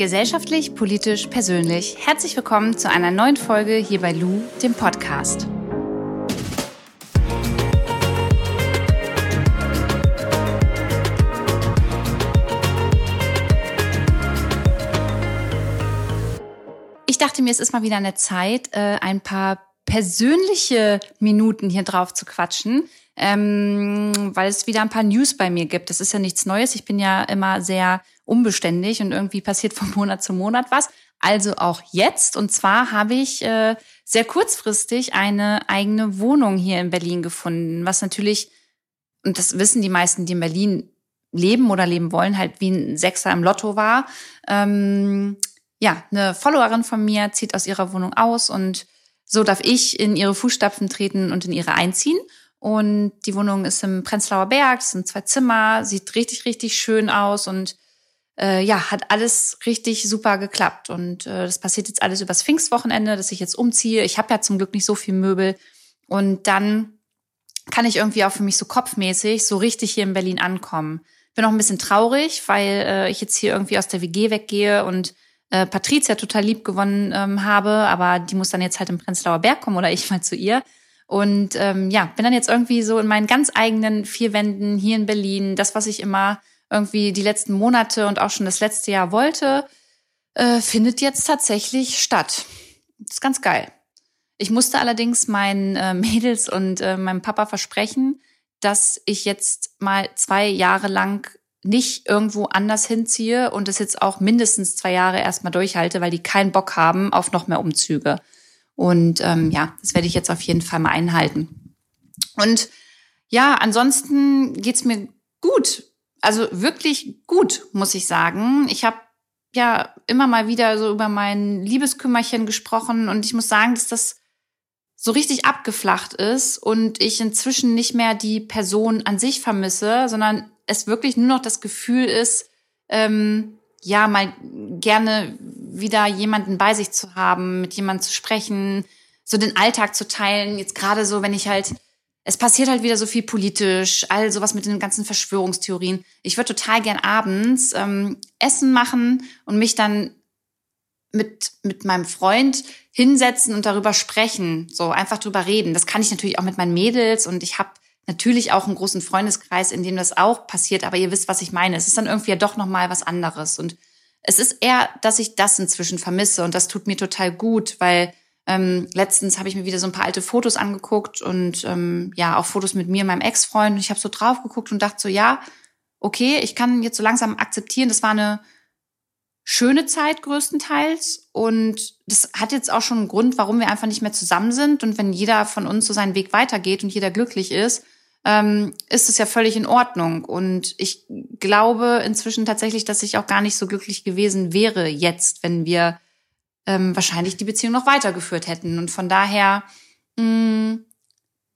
Gesellschaftlich, politisch, persönlich. Herzlich willkommen zu einer neuen Folge hier bei Lou, dem Podcast. Ich dachte mir, es ist mal wieder eine Zeit, äh, ein paar persönliche Minuten hier drauf zu quatschen, ähm, weil es wieder ein paar News bei mir gibt. Das ist ja nichts Neues. Ich bin ja immer sehr unbeständig und irgendwie passiert von Monat zu Monat was. Also auch jetzt. Und zwar habe ich äh, sehr kurzfristig eine eigene Wohnung hier in Berlin gefunden, was natürlich, und das wissen die meisten, die in Berlin leben oder leben wollen, halt wie ein Sechser im Lotto war. Ähm, ja, eine Followerin von mir zieht aus ihrer Wohnung aus und so darf ich in ihre Fußstapfen treten und in ihre einziehen. Und die Wohnung ist im Prenzlauer Berg, es sind zwei Zimmer, sieht richtig, richtig schön aus und äh, ja, hat alles richtig super geklappt. Und äh, das passiert jetzt alles übers Pfingstwochenende, dass ich jetzt umziehe. Ich habe ja zum Glück nicht so viel Möbel. Und dann kann ich irgendwie auch für mich so kopfmäßig so richtig hier in Berlin ankommen. Bin auch ein bisschen traurig, weil äh, ich jetzt hier irgendwie aus der WG weggehe und äh, Patricia total lieb gewonnen ähm, habe, aber die muss dann jetzt halt im Prenzlauer Berg kommen oder ich mal zu ihr. Und ähm, ja, bin dann jetzt irgendwie so in meinen ganz eigenen vier Wänden hier in Berlin. Das, was ich immer irgendwie die letzten Monate und auch schon das letzte Jahr wollte, äh, findet jetzt tatsächlich statt. Das ist ganz geil. Ich musste allerdings meinen äh, Mädels und äh, meinem Papa versprechen, dass ich jetzt mal zwei Jahre lang nicht irgendwo anders hinziehe und es jetzt auch mindestens zwei Jahre erstmal durchhalte, weil die keinen Bock haben auf noch mehr Umzüge. Und ähm, ja, das werde ich jetzt auf jeden Fall mal einhalten. Und ja, ansonsten geht's mir gut. Also wirklich gut, muss ich sagen. Ich habe ja immer mal wieder so über mein Liebeskümmerchen gesprochen und ich muss sagen, dass das so richtig abgeflacht ist und ich inzwischen nicht mehr die Person an sich vermisse, sondern es wirklich nur noch das Gefühl ist, ähm, ja, mal gerne wieder jemanden bei sich zu haben, mit jemandem zu sprechen, so den Alltag zu teilen. Jetzt gerade so, wenn ich halt, es passiert halt wieder so viel politisch, all sowas mit den ganzen Verschwörungstheorien. Ich würde total gern abends ähm, Essen machen und mich dann mit, mit meinem Freund hinsetzen und darüber sprechen, so einfach drüber reden. Das kann ich natürlich auch mit meinen Mädels und ich habe natürlich auch einen großen Freundeskreis, in dem das auch passiert, aber ihr wisst, was ich meine. Es ist dann irgendwie ja doch nochmal was anderes. Und es ist eher, dass ich das inzwischen vermisse und das tut mir total gut, weil ähm, letztens habe ich mir wieder so ein paar alte Fotos angeguckt und ähm, ja, auch Fotos mit mir und meinem Ex-Freund. Und ich habe so drauf geguckt und dachte so, ja, okay, ich kann jetzt so langsam akzeptieren, das war eine schöne Zeit größtenteils. Und das hat jetzt auch schon einen Grund, warum wir einfach nicht mehr zusammen sind. Und wenn jeder von uns so seinen Weg weitergeht und jeder glücklich ist, ähm, ist es ja völlig in Ordnung. Und ich glaube inzwischen tatsächlich, dass ich auch gar nicht so glücklich gewesen wäre jetzt, wenn wir ähm, wahrscheinlich die Beziehung noch weitergeführt hätten. Und von daher mh, mm,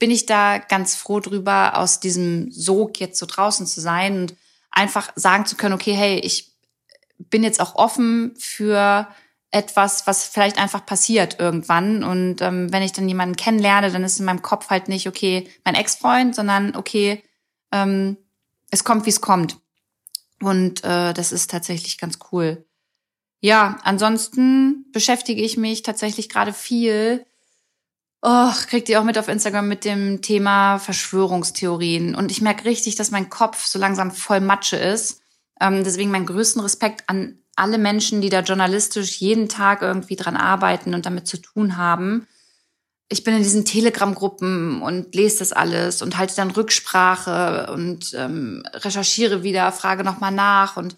bin ich da ganz froh drüber, aus diesem Sog jetzt so draußen zu sein und einfach sagen zu können, okay, hey, ich bin jetzt auch offen für etwas, was vielleicht einfach passiert irgendwann. Und ähm, wenn ich dann jemanden kennenlerne, dann ist in meinem Kopf halt nicht, okay, mein Ex-Freund, sondern okay, ähm, es kommt, wie es kommt. Und äh, das ist tatsächlich ganz cool. Ja, ansonsten beschäftige ich mich tatsächlich gerade viel. Oh, kriegt ihr auch mit auf Instagram mit dem Thema Verschwörungstheorien. Und ich merke richtig, dass mein Kopf so langsam voll Matsche ist. Ähm, deswegen meinen größten Respekt an alle Menschen, die da journalistisch jeden Tag irgendwie dran arbeiten und damit zu tun haben. Ich bin in diesen Telegram-Gruppen und lese das alles und halte dann Rücksprache und ähm, recherchiere wieder, frage nochmal nach und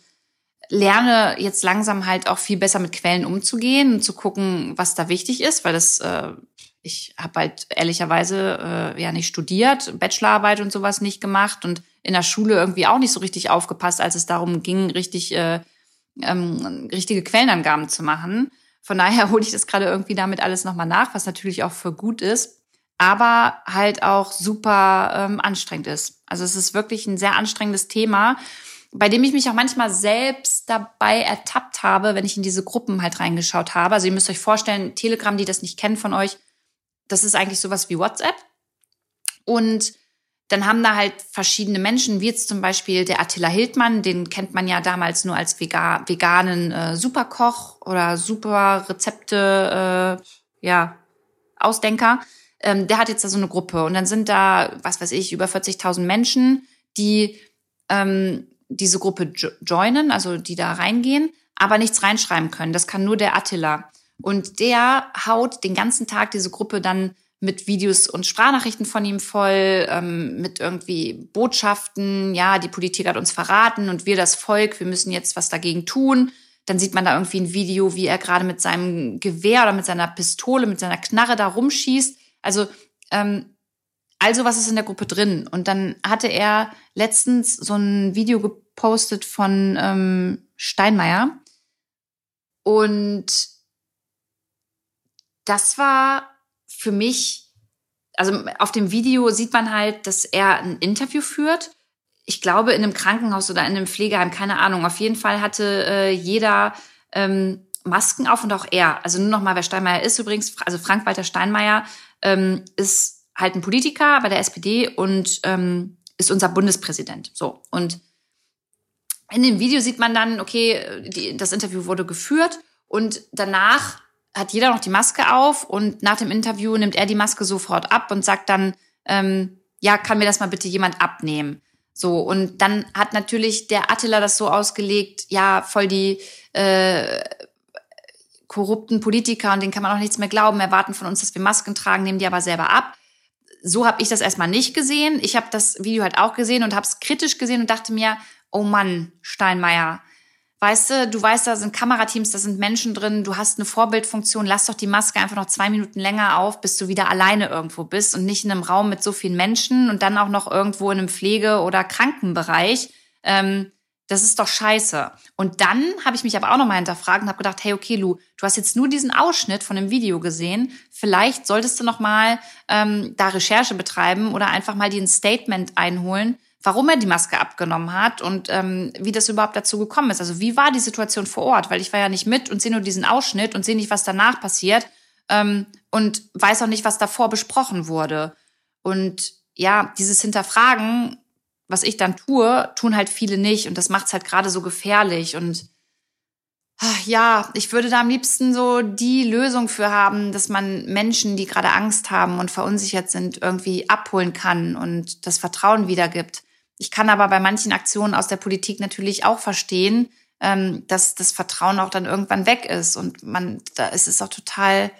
lerne jetzt langsam halt auch viel besser mit Quellen umzugehen und zu gucken, was da wichtig ist, weil das äh, ich habe halt ehrlicherweise äh, ja nicht studiert, Bachelorarbeit und sowas nicht gemacht und in der Schule irgendwie auch nicht so richtig aufgepasst, als es darum ging, richtig äh, ähm, richtige Quellenangaben zu machen. Von daher hole ich das gerade irgendwie damit alles nochmal nach, was natürlich auch für gut ist, aber halt auch super ähm, anstrengend ist. Also es ist wirklich ein sehr anstrengendes Thema, bei dem ich mich auch manchmal selbst dabei ertappt habe, wenn ich in diese Gruppen halt reingeschaut habe. Also ihr müsst euch vorstellen, Telegram, die das nicht kennen von euch, das ist eigentlich sowas wie WhatsApp. Und dann haben da halt verschiedene Menschen, wie jetzt zum Beispiel der Attila Hildmann, den kennt man ja damals nur als veganen äh, Superkoch oder super Rezepte, äh, ja, Ausdenker. Ähm, der hat jetzt da so eine Gruppe und dann sind da, was weiß ich, über 40.000 Menschen, die ähm, diese Gruppe jo joinen, also die da reingehen, aber nichts reinschreiben können. Das kann nur der Attila. Und der haut den ganzen Tag diese Gruppe dann mit Videos und Sprachnachrichten von ihm voll, ähm, mit irgendwie Botschaften, ja, die Politik hat uns verraten und wir das Volk, wir müssen jetzt was dagegen tun. Dann sieht man da irgendwie ein Video, wie er gerade mit seinem Gewehr oder mit seiner Pistole, mit seiner Knarre da rumschießt. Also, ähm, also was ist in der Gruppe drin? Und dann hatte er letztens so ein Video gepostet von ähm, Steinmeier. Und das war für mich, also auf dem Video sieht man halt, dass er ein Interview führt. Ich glaube, in einem Krankenhaus oder in einem Pflegeheim, keine Ahnung. Auf jeden Fall hatte äh, jeder ähm, Masken auf und auch er. Also nur noch mal, wer Steinmeier ist übrigens, also Frank-Walter Steinmeier ähm, ist halt ein Politiker bei der SPD und ähm, ist unser Bundespräsident. So. Und in dem Video sieht man dann, okay, die, das Interview wurde geführt und danach hat jeder noch die Maske auf und nach dem Interview nimmt er die Maske sofort ab und sagt dann, ähm, ja, kann mir das mal bitte jemand abnehmen? So, und dann hat natürlich der Attila das so ausgelegt, ja, voll die äh, korrupten Politiker und denen kann man auch nichts mehr glauben, erwarten von uns, dass wir Masken tragen, nehmen die aber selber ab. So habe ich das erstmal nicht gesehen. Ich habe das Video halt auch gesehen und habe es kritisch gesehen und dachte mir, oh Mann, Steinmeier, Weißt du, du weißt, da sind Kamerateams, da sind Menschen drin, du hast eine Vorbildfunktion, lass doch die Maske einfach noch zwei Minuten länger auf, bis du wieder alleine irgendwo bist und nicht in einem Raum mit so vielen Menschen und dann auch noch irgendwo in einem Pflege- oder Krankenbereich. Ähm, das ist doch scheiße. Und dann habe ich mich aber auch noch mal hinterfragt und habe gedacht, hey, okay, Lu, du hast jetzt nur diesen Ausschnitt von dem Video gesehen. Vielleicht solltest du noch mal ähm, da Recherche betreiben oder einfach mal dir ein Statement einholen, warum er die Maske abgenommen hat und ähm, wie das überhaupt dazu gekommen ist. Also wie war die Situation vor Ort? Weil ich war ja nicht mit und sehe nur diesen Ausschnitt und sehe nicht, was danach passiert ähm, und weiß auch nicht, was davor besprochen wurde. Und ja, dieses Hinterfragen, was ich dann tue, tun halt viele nicht und das macht es halt gerade so gefährlich und ja, ich würde da am liebsten so die Lösung für haben, dass man Menschen, die gerade Angst haben und verunsichert sind, irgendwie abholen kann und das Vertrauen wiedergibt. Ich kann aber bei manchen Aktionen aus der Politik natürlich auch verstehen, ähm, dass das Vertrauen auch dann irgendwann weg ist. Und man, da ist es auch total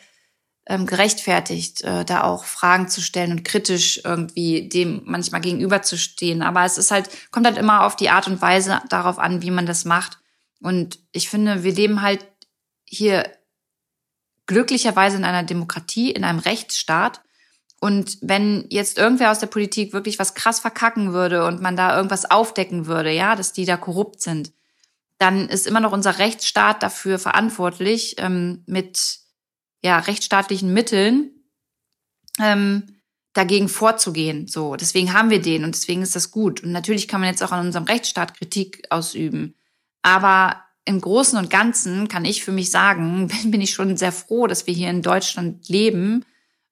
ähm, gerechtfertigt, äh, da auch Fragen zu stellen und kritisch irgendwie dem manchmal gegenüberzustehen. Aber es ist halt, kommt halt immer auf die Art und Weise darauf an, wie man das macht. Und ich finde, wir leben halt hier glücklicherweise in einer Demokratie, in einem Rechtsstaat. Und wenn jetzt irgendwer aus der Politik wirklich was krass verkacken würde und man da irgendwas aufdecken würde, ja, dass die da korrupt sind, dann ist immer noch unser Rechtsstaat dafür verantwortlich, ähm, mit ja, rechtsstaatlichen Mitteln ähm, dagegen vorzugehen. So, deswegen haben wir den und deswegen ist das gut. Und natürlich kann man jetzt auch an unserem Rechtsstaat Kritik ausüben. Aber im Großen und Ganzen kann ich für mich sagen, bin ich schon sehr froh, dass wir hier in Deutschland leben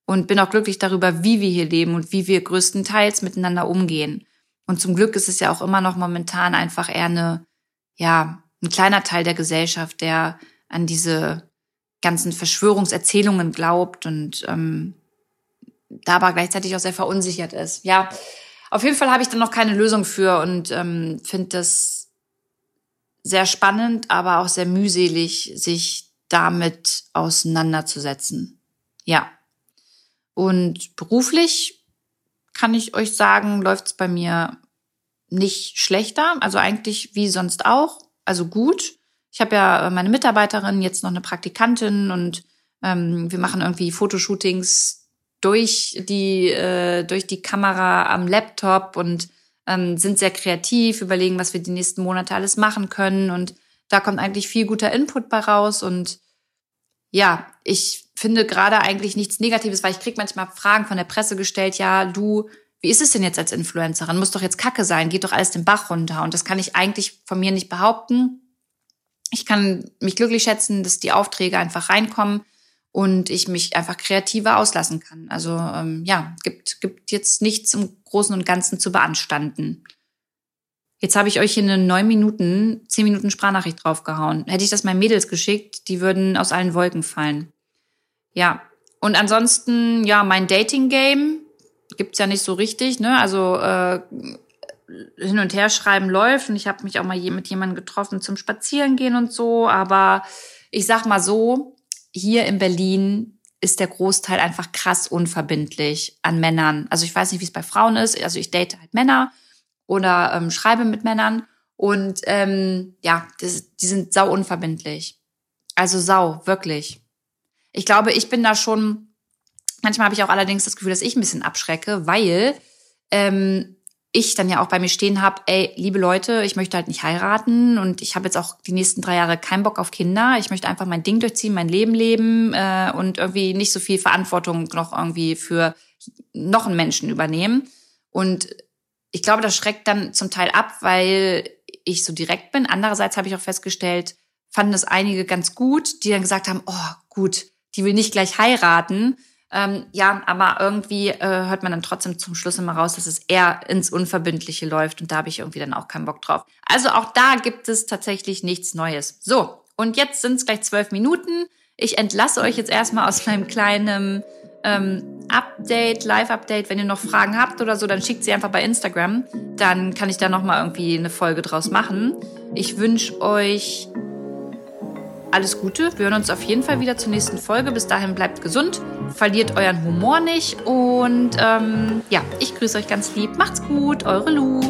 und bin auch glücklich darüber, wie wir hier leben und wie wir größtenteils miteinander umgehen. Und zum Glück ist es ja auch immer noch momentan einfach eher eine, ja, ein kleiner Teil der Gesellschaft, der an diese ganzen Verschwörungserzählungen glaubt und ähm, da gleichzeitig auch sehr verunsichert ist. Ja, auf jeden Fall habe ich da noch keine Lösung für und ähm, finde das sehr spannend, aber auch sehr mühselig, sich damit auseinanderzusetzen. Ja. Und beruflich kann ich euch sagen, läuft es bei mir nicht schlechter, also eigentlich wie sonst auch, also gut. Ich habe ja äh, meine Mitarbeiterin, jetzt noch eine Praktikantin und ähm, wir machen irgendwie Fotoshootings durch die äh, durch die Kamera am Laptop und ähm, sind sehr kreativ, überlegen, was wir die nächsten Monate alles machen können und da kommt eigentlich viel guter Input bei raus und ja, ich finde gerade eigentlich nichts Negatives, weil ich krieg manchmal Fragen von der Presse gestellt, ja, du, wie ist es denn jetzt als Influencerin? Muss doch jetzt Kacke sein, geht doch alles den Bach runter. Und das kann ich eigentlich von mir nicht behaupten. Ich kann mich glücklich schätzen, dass die Aufträge einfach reinkommen und ich mich einfach kreativer auslassen kann. Also ähm, ja, gibt, gibt jetzt nichts im Großen und Ganzen zu beanstanden. Jetzt habe ich euch hier eine neun Minuten, zehn Minuten Sprachnachricht draufgehauen. Hätte ich das meinen Mädels geschickt, die würden aus allen Wolken fallen. Ja, und ansonsten, ja, mein Dating-Game gibt's ja nicht so richtig, ne? Also äh, hin und her schreiben läuft und ich habe mich auch mal mit jemandem getroffen zum Spazierengehen und so, aber ich sag mal so, hier in Berlin ist der Großteil einfach krass unverbindlich an Männern. Also ich weiß nicht, wie es bei Frauen ist. Also ich date halt Männer oder ähm, schreibe mit Männern. Und ähm, ja, das, die sind sau unverbindlich. Also sau, wirklich. Ich glaube, ich bin da schon, manchmal habe ich auch allerdings das Gefühl, dass ich ein bisschen abschrecke, weil ähm, ich dann ja auch bei mir stehen habe, ey, liebe Leute, ich möchte halt nicht heiraten und ich habe jetzt auch die nächsten drei Jahre keinen Bock auf Kinder. Ich möchte einfach mein Ding durchziehen, mein Leben leben äh, und irgendwie nicht so viel Verantwortung noch irgendwie für noch einen Menschen übernehmen. Und ich glaube, das schreckt dann zum Teil ab, weil ich so direkt bin. Andererseits habe ich auch festgestellt, fanden es einige ganz gut, die dann gesagt haben, oh gut, die will nicht gleich heiraten. Ähm, ja, aber irgendwie äh, hört man dann trotzdem zum Schluss immer raus, dass es eher ins Unverbindliche läuft und da habe ich irgendwie dann auch keinen Bock drauf. Also auch da gibt es tatsächlich nichts Neues. So, und jetzt sind es gleich zwölf Minuten. Ich entlasse euch jetzt erstmal aus meinem kleinen ähm, Update, Live-Update. Wenn ihr noch Fragen habt oder so, dann schickt sie einfach bei Instagram. Dann kann ich da nochmal irgendwie eine Folge draus machen. Ich wünsche euch alles Gute. Wir hören uns auf jeden Fall wieder zur nächsten Folge. Bis dahin bleibt gesund, verliert euren Humor nicht und ähm, ja, ich grüße euch ganz lieb. Macht's gut, eure Lu.